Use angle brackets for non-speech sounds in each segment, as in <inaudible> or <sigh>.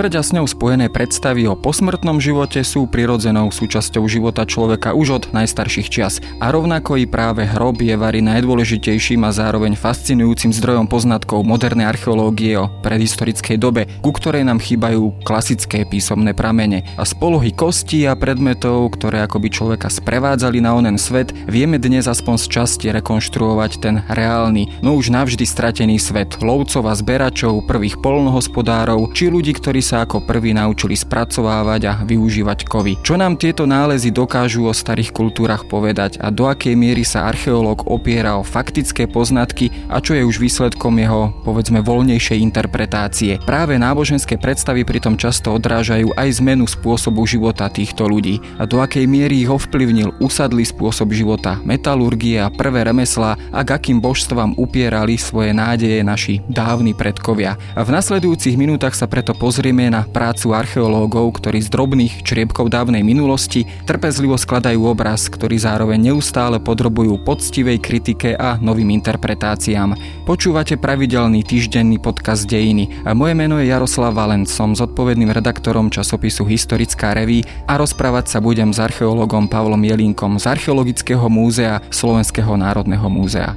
Smrť a s ňou spojené predstavy o posmrtnom živote sú prirodzenou súčasťou života človeka už od najstarších čias. A rovnako i práve hrob je vary najdôležitejším a zároveň fascinujúcim zdrojom poznatkov modernej archeológie o predhistorickej dobe, ku ktorej nám chýbajú klasické písomné pramene. A z polohy kostí a predmetov, ktoré akoby človeka sprevádzali na onen svet, vieme dnes aspoň z časti rekonštruovať ten reálny, no už navždy stratený svet lovcov a zberačov, prvých polnohospodárov, či ľudí, ktorí sa ako prví naučili spracovávať a využívať kovy. Čo nám tieto nálezy dokážu o starých kultúrach povedať a do akej miery sa archeológ opiera o faktické poznatky a čo je už výsledkom jeho, povedzme, voľnejšej interpretácie. Práve náboženské predstavy pritom často odrážajú aj zmenu spôsobu života týchto ľudí a do akej miery ich ovplyvnil usadlý spôsob života, metalurgie a prvé remeslá a k akým božstvám upierali svoje nádeje naši dávni predkovia. A v nasledujúcich minútach sa preto pozrieme pozrieme na prácu archeológov, ktorí z drobných čriepkov dávnej minulosti trpezlivo skladajú obraz, ktorý zároveň neustále podrobujú poctivej kritike a novým interpretáciám. Počúvate pravidelný týždenný podcast Dejiny a moje meno je Jaroslav Valent, som zodpovedným redaktorom časopisu Historická reví a rozprávať sa budem s archeológom Pavlom Jelinkom z Archeologického múzea Slovenského národného múzea.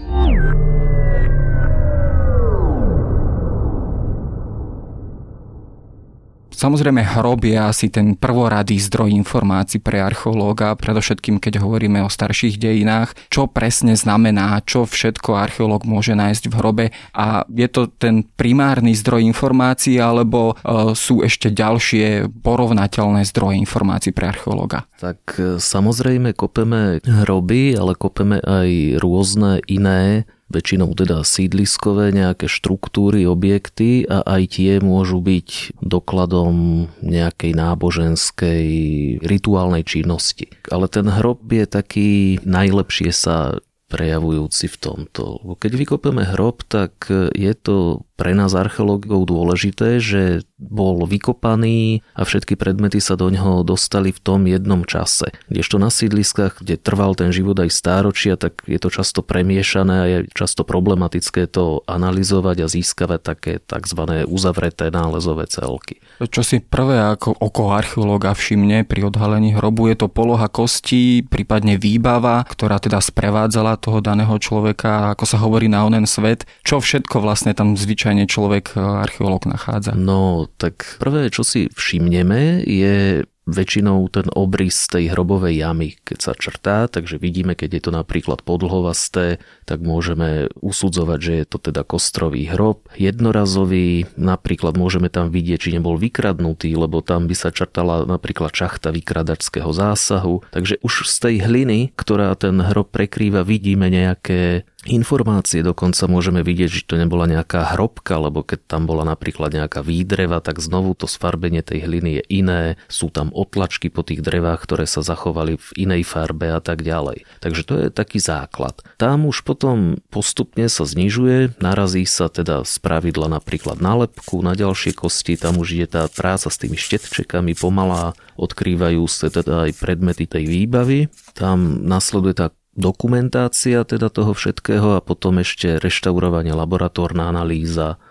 Samozrejme, hrob je asi ten prvoradý zdroj informácií pre archeológa, predovšetkým keď hovoríme o starších dejinách, čo presne znamená, čo všetko archeológ môže nájsť v hrobe a je to ten primárny zdroj informácií alebo e, sú ešte ďalšie porovnateľné zdroje informácií pre archeológa? Tak e, samozrejme kopeme hroby, ale kopeme aj rôzne iné väčšinou teda sídliskové nejaké štruktúry, objekty a aj tie môžu byť dokladom nejakej náboženskej rituálnej činnosti. Ale ten hrob je taký najlepšie sa prejavujúci v tomto. Keď vykopeme hrob, tak je to pre nás archeológov dôležité, že bol vykopaný a všetky predmety sa do ňoho dostali v tom jednom čase. Kdežto na sídliskách, kde trval ten život aj stáročia, tak je to často premiešané a je často problematické to analyzovať a získavať také tzv. uzavreté nálezové celky. Čo si prvé ako oko archeológa všimne pri odhalení hrobu je to poloha kostí, prípadne výbava, ktorá teda sprevádzala toho daného človeka, ako sa hovorí na onen svet. Čo všetko vlastne tam zvyčajne zvyčajne človek, e, archeológ nachádza? No, tak prvé, čo si všimneme, je väčšinou ten obrys tej hrobovej jamy, keď sa črtá, takže vidíme, keď je to napríklad podlhovasté, tak môžeme usudzovať, že je to teda kostrový hrob. Jednorazový, napríklad môžeme tam vidieť, či nebol vykradnutý, lebo tam by sa črtala napríklad čachta vykradačského zásahu. Takže už z tej hliny, ktorá ten hrob prekrýva, vidíme nejaké informácie dokonca môžeme vidieť, že to nebola nejaká hrobka, lebo keď tam bola napríklad nejaká výdreva, tak znovu to sfarbenie tej hliny je iné, sú tam otlačky po tých drevách, ktoré sa zachovali v inej farbe a tak ďalej. Takže to je taký základ. Tam už potom postupne sa znižuje, narazí sa teda z pravidla napríklad na lepku, na ďalšie kosti, tam už ide tá práca s tými štetčekami pomalá, odkrývajú sa teda aj predmety tej výbavy. Tam nasleduje tá dokumentácia teda toho všetkého a potom ešte reštaurovanie, laboratórna analýza,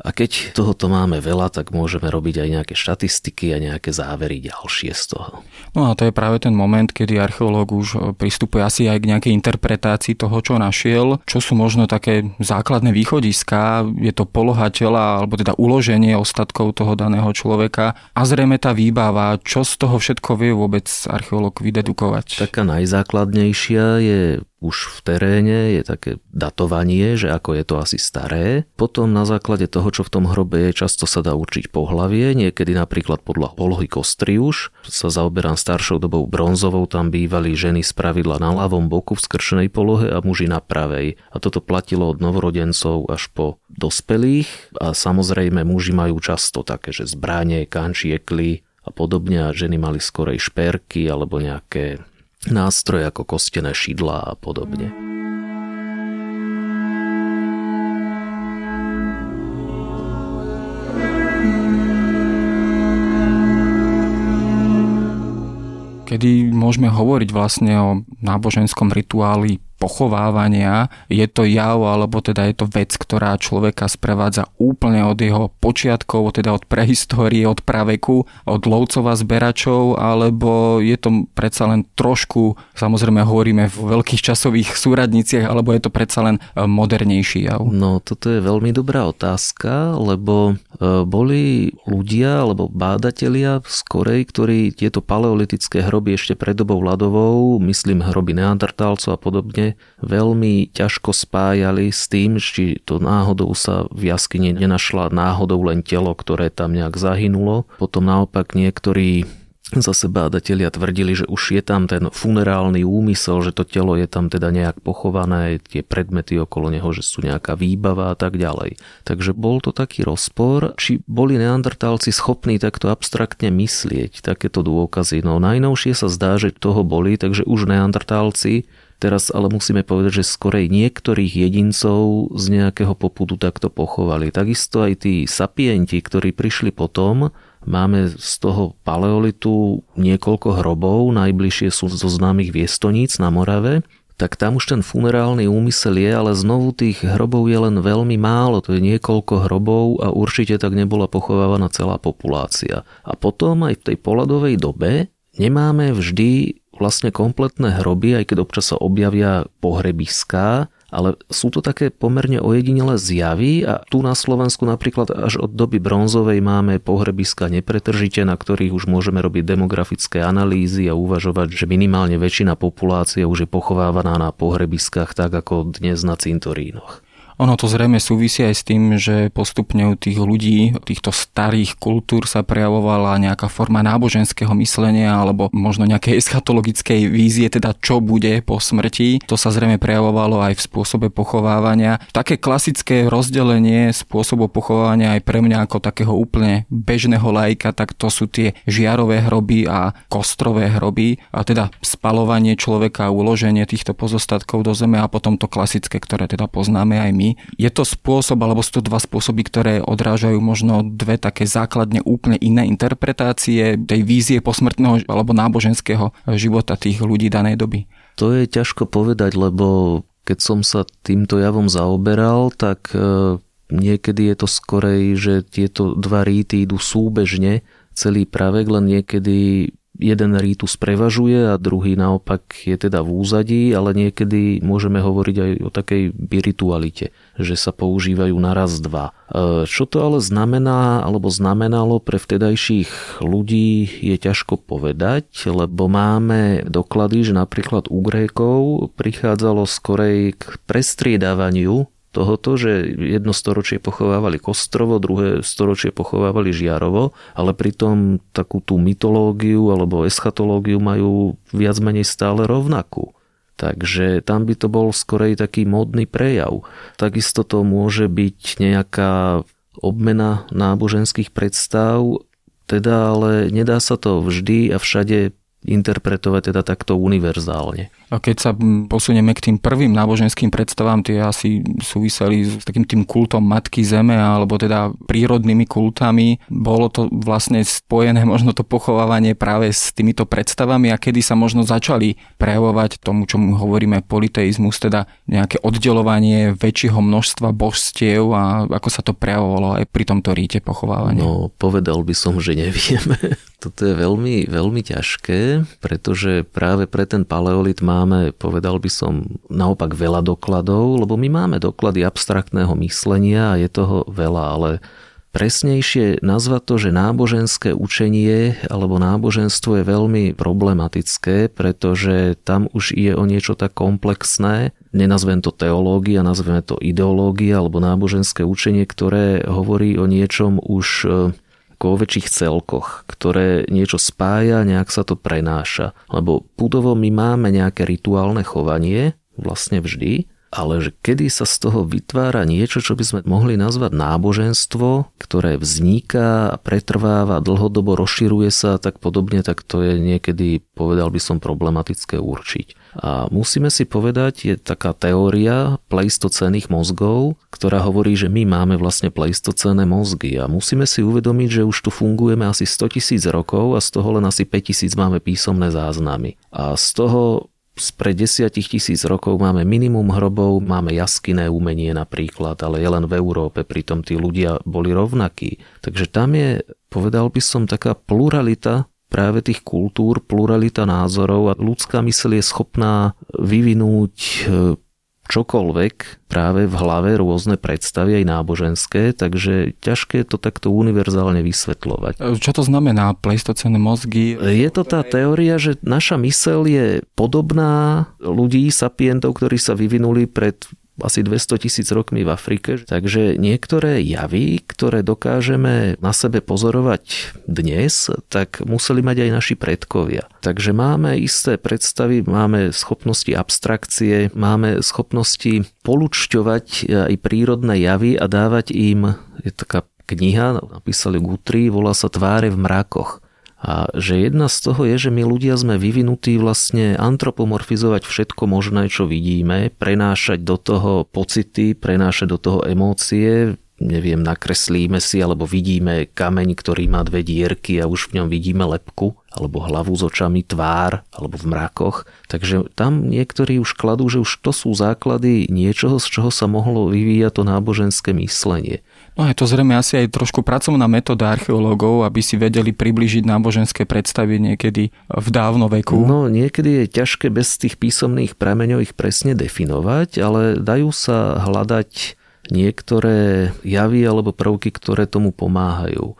a keď tohoto máme veľa, tak môžeme robiť aj nejaké štatistiky a nejaké závery ďalšie z toho. No a to je práve ten moment, kedy archeológ už pristupuje asi aj k nejakej interpretácii toho, čo našiel, čo sú možno také základné východiská, je to poloha tela alebo teda uloženie ostatkov toho daného človeka a zrejme tá výbava, čo z toho všetko vie vôbec archeológ vydedukovať. Taká najzákladnejšia je už v teréne je také datovanie, že ako je to asi staré. Potom na základe toho, čo v tom hrobe je, často sa dá určiť pohlavie, niekedy napríklad podľa polohy kostry už. Sa zaoberám staršou dobou bronzovou, tam bývali ženy z pravidla na ľavom boku v skršenej polohe a muži na pravej. A toto platilo od novorodencov až po dospelých a samozrejme muži majú často také, že zbranie, kančiekly a podobne a ženy mali skorej šperky alebo nejaké nástroje ako kostené šidlá a podobne. Kedy môžeme hovoriť vlastne o náboženskom rituáli pochovávania. Je to jav, alebo teda je to vec, ktorá človeka sprevádza úplne od jeho počiatkov, teda od prehistórie, od praveku, od lovcov a zberačov, alebo je to predsa len trošku, samozrejme hovoríme v veľkých časových súradniciach, alebo je to predsa len e, modernejší jav? No, toto je veľmi dobrá otázka, lebo e, boli ľudia alebo bádatelia z Korej, ktorí tieto paleolitické hroby ešte pred dobou ľadovou, myslím hroby neandertálcov a podobne, veľmi ťažko spájali s tým, či to náhodou sa v jaskyni nenašla náhodou len telo, ktoré tam nejak zahynulo. Potom naopak niektorí Zase bádatelia tvrdili, že už je tam ten funerálny úmysel, že to telo je tam teda nejak pochované, tie predmety okolo neho, že sú nejaká výbava a tak ďalej. Takže bol to taký rozpor, či boli neandertálci schopní takto abstraktne myslieť takéto dôkazy. No najnovšie sa zdá, že toho boli, takže už neandertálci Teraz ale musíme povedať, že skorej niektorých jedincov z nejakého popudu takto pochovali. Takisto aj tí sapienti, ktorí prišli potom, máme z toho paleolitu niekoľko hrobov, najbližšie sú zo známych viestoníc na Morave, tak tam už ten funerálny úmysel je, ale znovu tých hrobov je len veľmi málo, to je niekoľko hrobov a určite tak nebola pochovávaná celá populácia. A potom aj v tej poladovej dobe nemáme vždy vlastne kompletné hroby, aj keď občas sa objavia pohrebiská, ale sú to také pomerne ojedinelé zjavy a tu na Slovensku napríklad až od doby bronzovej máme pohrebiska nepretržite, na ktorých už môžeme robiť demografické analýzy a uvažovať, že minimálne väčšina populácie už je pochovávaná na pohrebiskách tak ako dnes na cintorínoch. Ono to zrejme súvisí aj s tým, že postupne u tých ľudí, týchto starých kultúr sa prejavovala nejaká forma náboženského myslenia alebo možno nejakej eschatologickej vízie, teda čo bude po smrti. To sa zrejme prejavovalo aj v spôsobe pochovávania. Také klasické rozdelenie spôsobov pochovávania aj pre mňa ako takého úplne bežného lajka, tak to sú tie žiarové hroby a kostrové hroby a teda spalovanie človeka uloženie týchto pozostatkov do zeme a potom to klasické, ktoré teda poznáme aj my je to spôsob, alebo sú to dva spôsoby, ktoré odrážajú možno dve také základne úplne iné interpretácie tej vízie posmrtného alebo náboženského života tých ľudí danej doby? To je ťažko povedať, lebo keď som sa týmto javom zaoberal, tak e, niekedy je to skorej, že tieto dva rýty idú súbežne celý pravek, len niekedy jeden rítus prevažuje a druhý naopak je teda v úzadí, ale niekedy môžeme hovoriť aj o takej biritualite, že sa používajú naraz dva. E, čo to ale znamená, alebo znamenalo pre vtedajších ľudí je ťažko povedať, lebo máme doklady, že napríklad u Grékov prichádzalo skorej k prestriedávaniu tohoto, že jedno storočie pochovávali Kostrovo, druhé storočie pochovávali Žiarovo, ale pritom takú tú mytológiu alebo eschatológiu majú viac menej stále rovnakú. Takže tam by to bol skorej taký módny prejav. Takisto to môže byť nejaká obmena náboženských predstav, teda ale nedá sa to vždy a všade interpretovať teda takto univerzálne. A keď sa posunieme k tým prvým náboženským predstavám, tie asi súviseli s takým tým kultom Matky Zeme alebo teda prírodnými kultami. Bolo to vlastne spojené <laughs> možno to pochovávanie práve s týmito predstavami a kedy sa možno začali prejavovať tomu, čo hovoríme politeizmus, teda nejaké oddelovanie väčšieho množstva božstiev a ako sa to prejavovalo aj pri tomto ríte pochovávania. No, povedal by som, že nevieme. <laughs> Toto je veľmi, veľmi ťažké, pretože práve pre ten paleolit máme, povedal by som, naopak veľa dokladov, lebo my máme doklady abstraktného myslenia a je toho veľa, ale presnejšie nazvať to, že náboženské učenie alebo náboženstvo je veľmi problematické, pretože tam už je o niečo tak komplexné, nenazvem to teológia, nazveme to ideológia alebo náboženské učenie, ktoré hovorí o niečom už ako o väčších celkoch, ktoré niečo spája, nejak sa to prenáša. Lebo pudovo my máme nejaké rituálne chovanie, vlastne vždy, ale že kedy sa z toho vytvára niečo, čo by sme mohli nazvať náboženstvo, ktoré vzniká a pretrváva, dlhodobo rozširuje sa a tak podobne, tak to je niekedy, povedal by som, problematické určiť. A musíme si povedať, je taká teória pleistocénnych mozgov, ktorá hovorí, že my máme vlastne pleistocénne mozgy a musíme si uvedomiť, že už tu fungujeme asi 100 tisíc rokov a z toho len asi 5 tisíc máme písomné záznamy. A z toho spred desiatich tisíc rokov máme minimum hrobov, máme jaskyné umenie napríklad, ale je len v Európe, pritom tí ľudia boli rovnakí. Takže tam je, povedal by som, taká pluralita práve tých kultúr, pluralita názorov a ľudská mysl je schopná vyvinúť čokoľvek práve v hlave rôzne predstavy aj náboženské, takže ťažké to takto univerzálne vysvetľovať. Čo to znamená pleistocénne mozgy? Je to tá teória, že naša mysel je podobná ľudí, sapientov, ktorí sa vyvinuli pred asi 200 tisíc rokmi v Afrike. Takže niektoré javy, ktoré dokážeme na sebe pozorovať dnes, tak museli mať aj naši predkovia. Takže máme isté predstavy, máme schopnosti abstrakcie, máme schopnosti polučťovať aj prírodné javy a dávať im, je taká kniha, napísali Gutri, volá sa Tváre v mrakoch. A že jedna z toho je, že my ľudia sme vyvinutí vlastne antropomorfizovať všetko možné, čo vidíme, prenášať do toho pocity, prenášať do toho emócie, neviem, nakreslíme si alebo vidíme kameň, ktorý má dve dierky a už v ňom vidíme lepku alebo hlavu s očami, tvár alebo v mrakoch. Takže tam niektorí už kladú, že už to sú základy niečoho, z čoho sa mohlo vyvíjať to náboženské myslenie. No je to zrejme asi aj trošku pracovná metóda archeológov, aby si vedeli približiť náboženské predstavy niekedy v dávno veku. No niekedy je ťažké bez tých písomných prameňov ich presne definovať, ale dajú sa hľadať niektoré javy alebo prvky, ktoré tomu pomáhajú. E,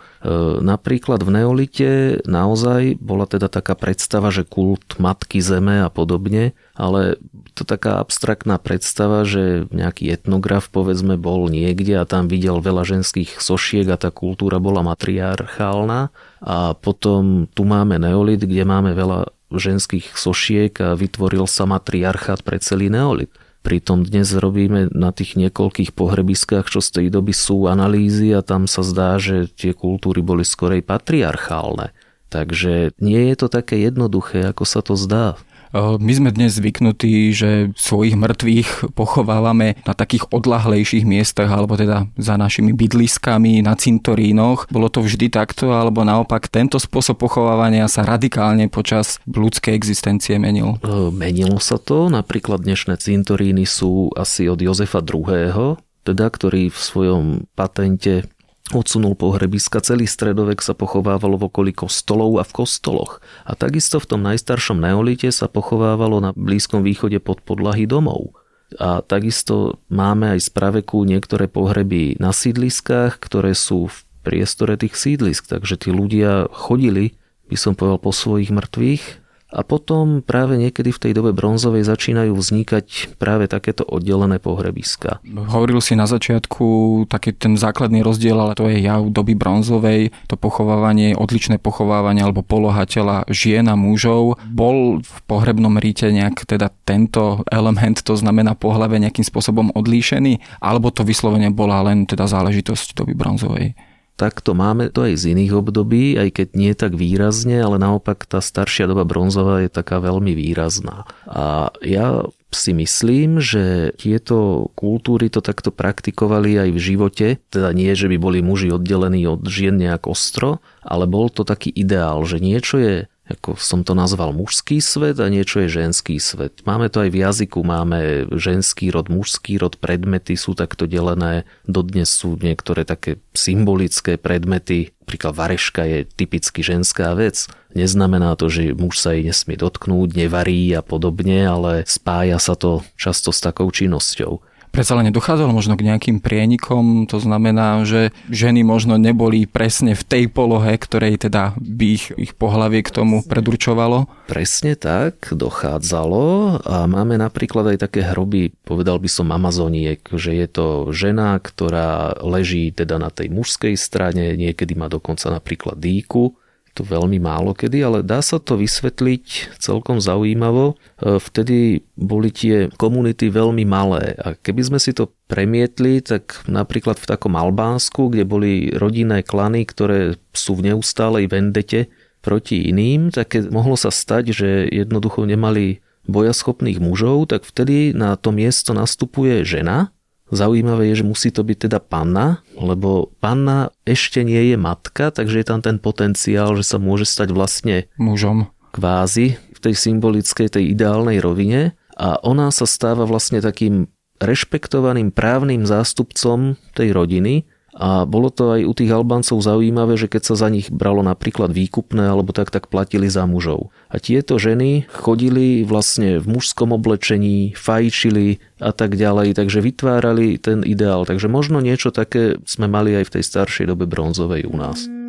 napríklad v neolite naozaj bola teda taká predstava, že kult matky zeme a podobne, ale to taká abstraktná predstava, že nejaký etnograf povedzme bol niekde a tam videl veľa ženských sošiek a tá kultúra bola matriarchálna a potom tu máme neolit, kde máme veľa ženských sošiek a vytvoril sa matriarchát pre celý neolit. Pritom dnes robíme na tých niekoľkých pohrebiskách, čo z tej doby sú analýzy a tam sa zdá, že tie kultúry boli skorej patriarchálne. Takže nie je to také jednoduché, ako sa to zdá. My sme dnes zvyknutí, že svojich mŕtvych pochovávame na takých odlahlejších miestach, alebo teda za našimi bydliskami, na cintorínoch. Bolo to vždy takto, alebo naopak tento spôsob pochovávania sa radikálne počas ľudskej existencie menil? Menilo sa to. Napríklad dnešné cintoríny sú asi od Jozefa II., teda, ktorý v svojom patente odsunul pohrebiska, celý stredovek sa pochovávalo v okolí kostolov a v kostoloch. A takisto v tom najstaršom neolite sa pochovávalo na Blízkom východe pod podlahy domov. A takisto máme aj z praveku niektoré pohreby na sídliskách, ktoré sú v priestore tých sídlisk. Takže tí ľudia chodili, by som povedal, po svojich mŕtvych a potom práve niekedy v tej dobe bronzovej začínajú vznikať práve takéto oddelené pohrebiska. Hovoril si na začiatku taký ten základný rozdiel, ale to je jav doby bronzovej, to pochovávanie, odličné pochovávanie alebo poloha tela žien a mužov. Bol v pohrebnom ríte nejak teda tento element, to znamená pohľave nejakým spôsobom odlíšený, alebo to vyslovene bola len teda záležitosť doby bronzovej? Takto máme to aj z iných období, aj keď nie tak výrazne, ale naopak tá staršia doba bronzová je taká veľmi výrazná. A ja si myslím, že tieto kultúry to takto praktikovali aj v živote, teda nie, že by boli muži oddelení od žien nejak ostro, ale bol to taký ideál, že niečo je ako som to nazval, mužský svet a niečo je ženský svet. Máme to aj v jazyku, máme ženský rod, mužský rod, predmety sú takto delené. Dodnes sú niektoré také symbolické predmety, napríklad vareška je typicky ženská vec. Neznamená to, že muž sa jej nesmie dotknúť, nevarí a podobne, ale spája sa to často s takou činnosťou predsa len nedochádzalo možno k nejakým prienikom, to znamená, že ženy možno neboli presne v tej polohe, ktorej teda by ich, ich pohlavie k tomu predurčovalo? Presne tak, dochádzalo a máme napríklad aj také hroby, povedal by som Amazoniek, že je to žena, ktorá leží teda na tej mužskej strane, niekedy má dokonca napríklad dýku to veľmi málo kedy, ale dá sa to vysvetliť celkom zaujímavo. E, vtedy boli tie komunity veľmi malé a keby sme si to premietli, tak napríklad v takom Albánsku, kde boli rodinné klany, ktoré sú v neustálej vendete proti iným, tak mohlo sa stať, že jednoducho nemali bojaschopných mužov, tak vtedy na to miesto nastupuje žena, Zaujímavé je, že musí to byť teda panna, lebo panna ešte nie je matka, takže je tam ten potenciál, že sa môže stať vlastne mužom. kvázi v tej symbolickej, tej ideálnej rovine. A ona sa stáva vlastne takým rešpektovaným právnym zástupcom tej rodiny, a bolo to aj u tých Albáncov zaujímavé, že keď sa za nich bralo napríklad výkupné alebo tak, tak platili za mužov. A tieto ženy chodili vlastne v mužskom oblečení, fajčili a tak ďalej, takže vytvárali ten ideál. Takže možno niečo také sme mali aj v tej staršej dobe bronzovej u nás.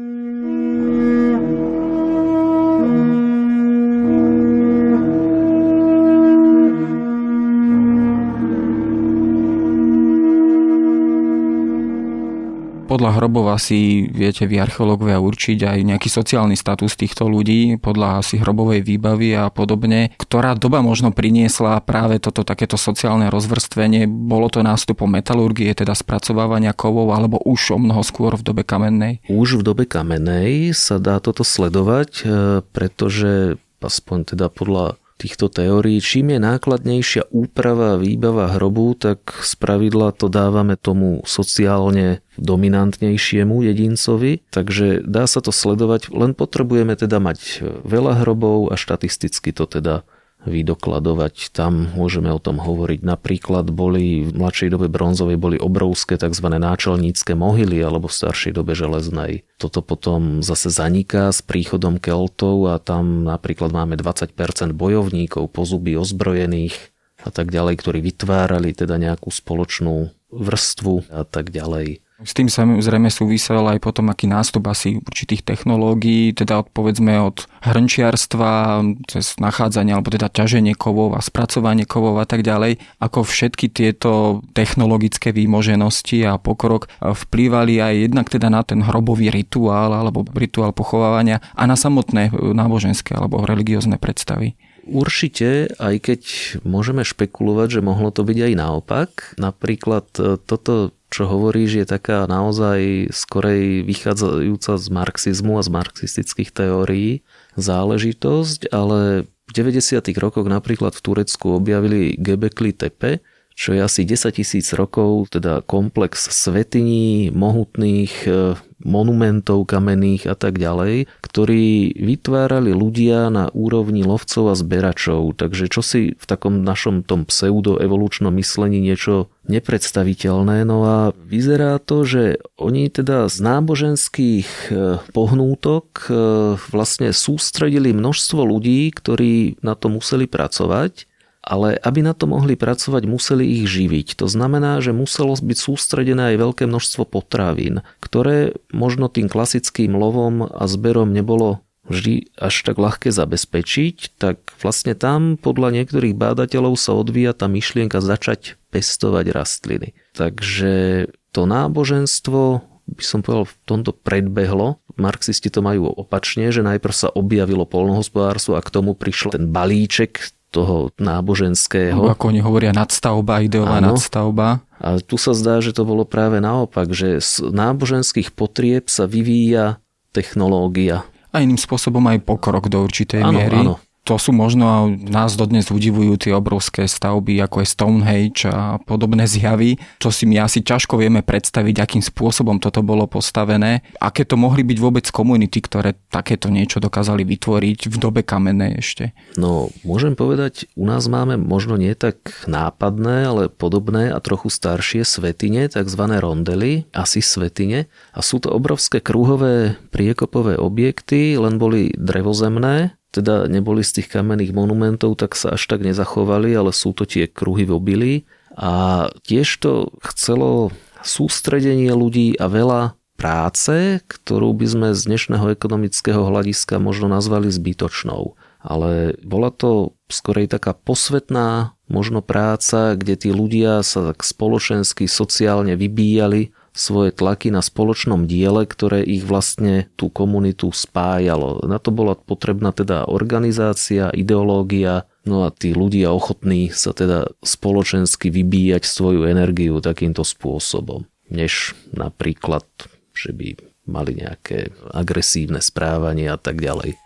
Podľa hrobov asi viete vy archeológovia určiť aj nejaký sociálny status týchto ľudí, podľa asi hrobovej výbavy a podobne. Ktorá doba možno priniesla práve toto takéto sociálne rozvrstvenie? Bolo to nástupom metalurgie, teda spracovávania kovov, alebo už o mnoho skôr v dobe kamennej? Už v dobe kamennej sa dá toto sledovať, e, pretože aspoň teda podľa týchto teórií. Čím je nákladnejšia úprava a výbava hrobu, tak z pravidla to dávame tomu sociálne dominantnejšiemu jedincovi, takže dá sa to sledovať, len potrebujeme teda mať veľa hrobov a štatisticky to teda vydokladovať. Tam môžeme o tom hovoriť. Napríklad boli v mladšej dobe bronzovej boli obrovské tzv. náčelnícke mohyly alebo v staršej dobe železnej. Toto potom zase zaniká s príchodom Keltov a tam napríklad máme 20% bojovníkov, pozuby ozbrojených a tak ďalej, ktorí vytvárali teda nejakú spoločnú vrstvu a tak ďalej. S tým samozrejme súvisel aj potom aký nástup asi určitých technológií, teda od, povedzme od hrnčiarstva cez nachádzanie alebo teda ťaženie kovov a spracovanie kovov a tak ďalej, ako všetky tieto technologické výmoženosti a pokrok vplývali aj jednak teda na ten hrobový rituál alebo rituál pochovávania a na samotné náboženské alebo religiózne predstavy. Určite, aj keď môžeme špekulovať, že mohlo to byť aj naopak. Napríklad e, toto čo hovoríš, je taká naozaj skorej vychádzajúca z marxizmu a z marxistických teórií záležitosť, ale v 90. rokoch napríklad v Turecku objavili Gebekli Tepe, čo je asi 10 tisíc rokov, teda komplex svetiní, mohutných e, monumentov kamenných a tak ďalej, ktorí vytvárali ľudia na úrovni lovcov a zberačov. Takže čo si v takom našom tom pseudoevolučnom myslení niečo nepredstaviteľné. No a vyzerá to, že oni teda z náboženských e, pohnútok e, vlastne sústredili množstvo ľudí, ktorí na to museli pracovať ale aby na to mohli pracovať, museli ich živiť. To znamená, že muselo byť sústredené aj veľké množstvo potravín, ktoré možno tým klasickým lovom a zberom nebolo vždy až tak ľahké zabezpečiť, tak vlastne tam podľa niektorých bádateľov sa odvíja tá myšlienka začať pestovať rastliny. Takže to náboženstvo by som povedal, v tomto predbehlo. Marxisti to majú opačne, že najprv sa objavilo polnohospodárstvo a k tomu prišiel ten balíček toho náboženského. Ako oni hovoria nadstavba, ideová ano. nadstavba. A tu sa zdá, že to bolo práve naopak, že z náboženských potrieb sa vyvíja technológia. A iným spôsobom aj pokrok do určitej ano, miery. Áno, to sú možno nás dodnes udivujú tie obrovské stavby, ako je Stonehenge a podobné zjavy, čo si my asi ťažko vieme predstaviť, akým spôsobom toto bolo postavené. Aké to mohli byť vôbec komunity, ktoré takéto niečo dokázali vytvoriť v dobe kamennej ešte? No, môžem povedať, u nás máme možno nie tak nápadné, ale podobné a trochu staršie svetine, tzv. rondely, asi svetine. A sú to obrovské kruhové priekopové objekty, len boli drevozemné, teda neboli z tých kamenných monumentov, tak sa až tak nezachovali, ale sú to tie kruhy v obili. A tiež to chcelo sústredenie ľudí a veľa práce, ktorú by sme z dnešného ekonomického hľadiska možno nazvali zbytočnou. Ale bola to skorej taká posvetná možno práca, kde tí ľudia sa tak spoločensky, sociálne vybíjali svoje tlaky na spoločnom diele, ktoré ich vlastne tú komunitu spájalo. Na to bola potrebná teda organizácia, ideológia, no a tí ľudia ochotní sa teda spoločensky vybíjať svoju energiu takýmto spôsobom, než napríklad, že by mali nejaké agresívne správanie a tak ďalej.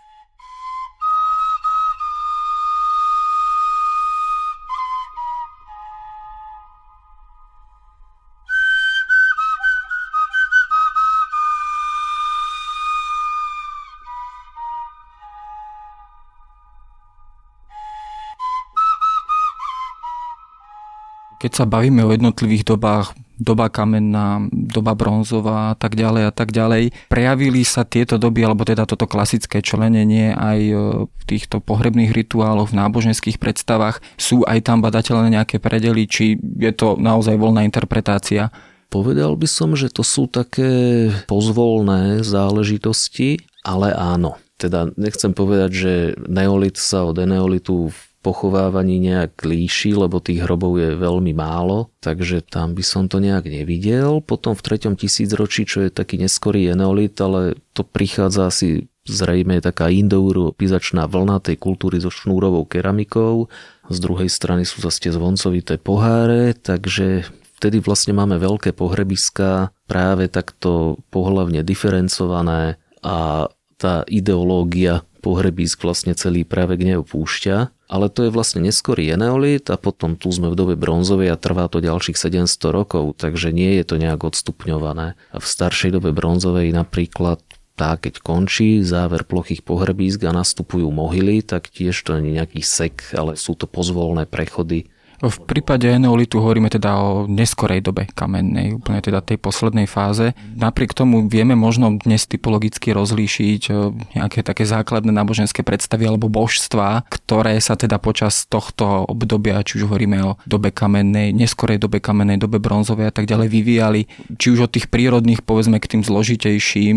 Keď sa bavíme o jednotlivých dobách, doba kamenná, doba bronzová a tak ďalej a tak ďalej. Prejavili sa tieto doby, alebo teda toto klasické členenie aj e, v týchto pohrebných rituáloch, v náboženských predstavách. Sú aj tam badateľné nejaké predely, či je to naozaj voľná interpretácia? Povedal by som, že to sú také pozvolné záležitosti, ale áno. Teda nechcem povedať, že neolit sa od eneolitu v pochovávaní nejak líši, lebo tých hrobov je veľmi málo, takže tam by som to nejak nevidel. Potom v treťom tisícročí, čo je taký neskorý eneolit, ale to prichádza asi zrejme taká indoeuropizačná vlna tej kultúry so šnúrovou keramikou. Z druhej strany sú zase zvoncovité poháre, takže vtedy vlastne máme veľké pohrebiska, práve takto pohlavne diferencované a tá ideológia pohrebisk vlastne celý právek neopúšťa. Ale to je vlastne neskorý eneolit a potom tu sme v dobe bronzovej a trvá to ďalších 700 rokov, takže nie je to nejak odstupňované. A v staršej dobe bronzovej napríklad tá, keď končí záver plochých pohrebísk a nastupujú mohyly, tak tiež to nie nejaký sek, ale sú to pozvolné prechody v prípade eneolitu hovoríme teda o neskorej dobe kamennej, úplne teda tej poslednej fáze. Napriek tomu vieme možno dnes typologicky rozlíšiť e, nejaké také základné náboženské predstavy alebo božstva, ktoré sa teda počas tohto obdobia, či už hovoríme o dobe kamennej, neskorej dobe kamennej, dobe bronzovej a tak ďalej, vyvíjali, či už od tých prírodných, povedzme, k tým zložitejším,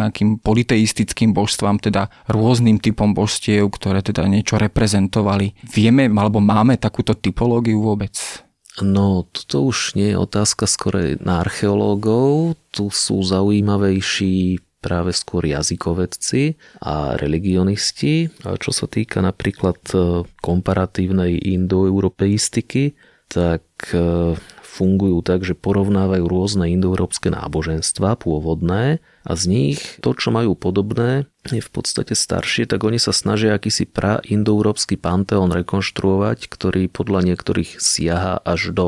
nejakým politeistickým božstvám, teda rôznym typom božstiev, ktoré teda niečo reprezentovali. Vieme, alebo máme takúto typológiu archeológiu vôbec? No, toto už nie je otázka skôr na archeológov. Tu sú zaujímavejší práve skôr jazykovedci a religionisti. Čo sa týka napríklad e, komparatívnej indoeuropeistiky, tak e, fungujú tak, že porovnávajú rôzne indoeurópske náboženstva pôvodné a z nich to, čo majú podobné, je v podstate staršie, tak oni sa snažia akýsi pra-indoeurópsky panteón rekonštruovať, ktorý podľa niektorých siaha až do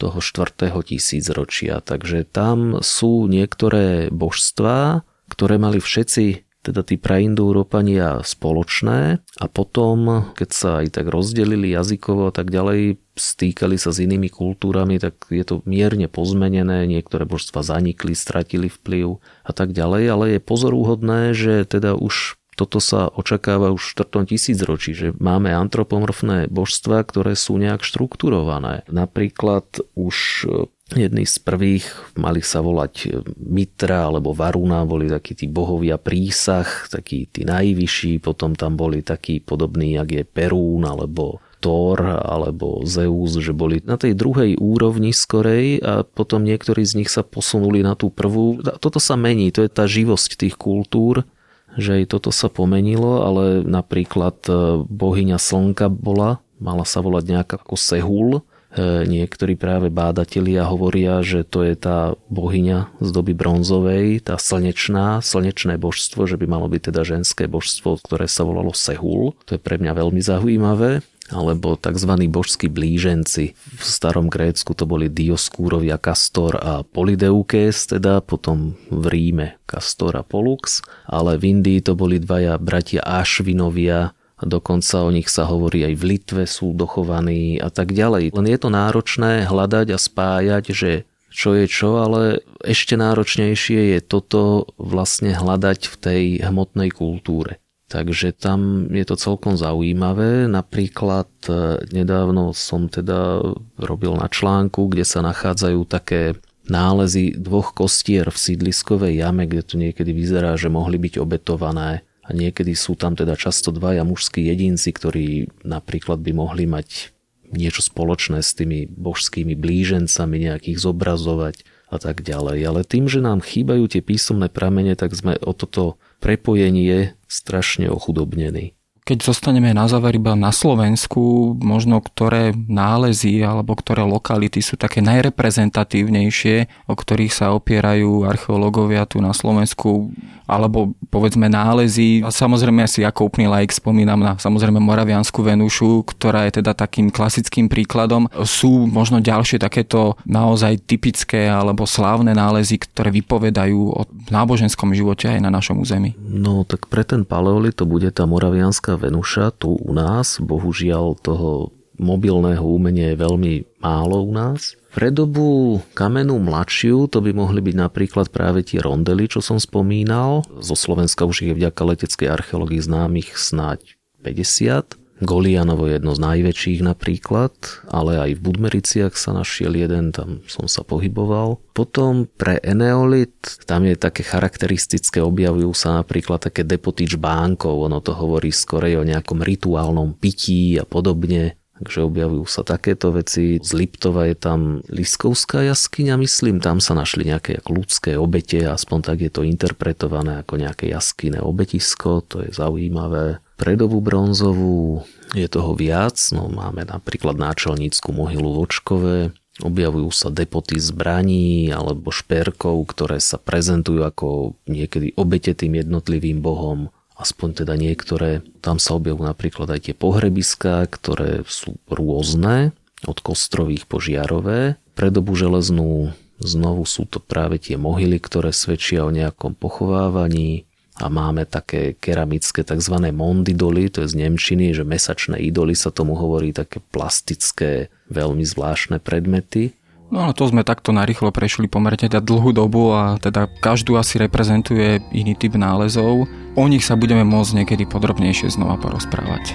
toho 4. tisícročia. Takže tam sú niektoré božstvá, ktoré mali všetci teda tí praindoeurópania spoločné a potom, keď sa aj tak rozdelili jazykovo a tak ďalej, stýkali sa s inými kultúrami, tak je to mierne pozmenené, niektoré božstva zanikli, stratili vplyv a tak ďalej, ale je pozorúhodné, že teda už toto sa očakáva už v 4. tisícročí, že máme antropomorfné božstva, ktoré sú nejak štrukturované. Napríklad už Jedný z prvých mali sa volať Mitra alebo Varuna, boli takí tí bohovia prísah, takí tí najvyšší, potom tam boli takí podobní, jak je Perún alebo Thor alebo Zeus, že boli na tej druhej úrovni skorej a potom niektorí z nich sa posunuli na tú prvú. Toto sa mení, to je tá živosť tých kultúr, že aj toto sa pomenilo, ale napríklad e, bohyňa slnka bola, mala sa volať nejak ako Sehul, E, niektorí práve bádatelia hovoria, že to je tá bohyňa z doby bronzovej, tá slnečná, slnečné božstvo, že by malo byť teda ženské božstvo, ktoré sa volalo Sehul. To je pre mňa veľmi zaujímavé alebo tzv. božskí blíženci. V starom Grécku to boli Dioskúrovia Kastor a Polydeukes, teda potom v Ríme Kastor a Pollux, ale v Indii to boli dvaja bratia Ašvinovia, dokonca o nich sa hovorí aj v Litve sú dochovaní a tak ďalej. Len je to náročné hľadať a spájať, že čo je čo, ale ešte náročnejšie je toto vlastne hľadať v tej hmotnej kultúre. Takže tam je to celkom zaujímavé. Napríklad e, nedávno som teda robil na článku, kde sa nachádzajú také nálezy dvoch kostier v sídliskovej jame, kde tu niekedy vyzerá, že mohli byť obetované a niekedy sú tam teda často dvaja mužskí jedinci, ktorí napríklad by mohli mať niečo spoločné s tými božskými blížencami, nejakých zobrazovať a tak ďalej. Ale tým, že nám chýbajú tie písomné pramene, tak sme o toto prepojenie strašne ochudobnení. Keď zostaneme na záver iba na Slovensku, možno ktoré nálezy alebo ktoré lokality sú také najreprezentatívnejšie, o ktorých sa opierajú archeológovia tu na Slovensku, alebo povedzme nálezy. A samozrejme asi ako úplný like spomínam na samozrejme Moraviansku Venušu, ktorá je teda takým klasickým príkladom. Sú možno ďalšie takéto naozaj typické alebo slávne nálezy, ktoré vypovedajú o náboženskom živote aj na našom území. No tak pre ten paleolit to bude tá Moravianská Venuša tu u nás. Bohužiaľ toho mobilného umenia je veľmi málo u nás. Pre dobu kamenú mladšiu to by mohli byť napríklad práve tie rondely, čo som spomínal. Zo Slovenska už je vďaka leteckej archeológii známych snáď 50. Golianovo je jedno z najväčších napríklad, ale aj v Budmericiach sa našiel jeden, tam som sa pohyboval. Potom pre eneolit, tam je také charakteristické, objavujú sa napríklad také depotič bánkov, ono to hovorí skorej o nejakom rituálnom pití a podobne. Takže objavujú sa takéto veci. Z Liptova je tam Liskovská jaskyňa, myslím, tam sa našli nejaké ľudské obete, aspoň tak je to interpretované ako nejaké jaskyné obetisko, to je zaujímavé. Pre dobu bronzovú je toho viac, no máme napríklad náčelnícku mohylu v Očkove, objavujú sa depoty zbraní alebo šperkov, ktoré sa prezentujú ako niekedy obete tým jednotlivým bohom. Aspoň teda niektoré, tam sa objavujú napríklad aj tie pohrebiská, ktoré sú rôzne, od kostrových po žiarové. Pre dobu železnú znovu sú to práve tie mohyly, ktoré svedčia o nejakom pochovávaní a máme také keramické tzv. mondidoly, to je z Nemčiny, že mesačné idoly sa tomu hovorí, také plastické, veľmi zvláštne predmety. No ale to sme takto narýchlo prešli pomerne teda dlhú dobu a teda každú asi reprezentuje iný typ nálezov. O nich sa budeme môcť niekedy podrobnejšie znova porozprávať.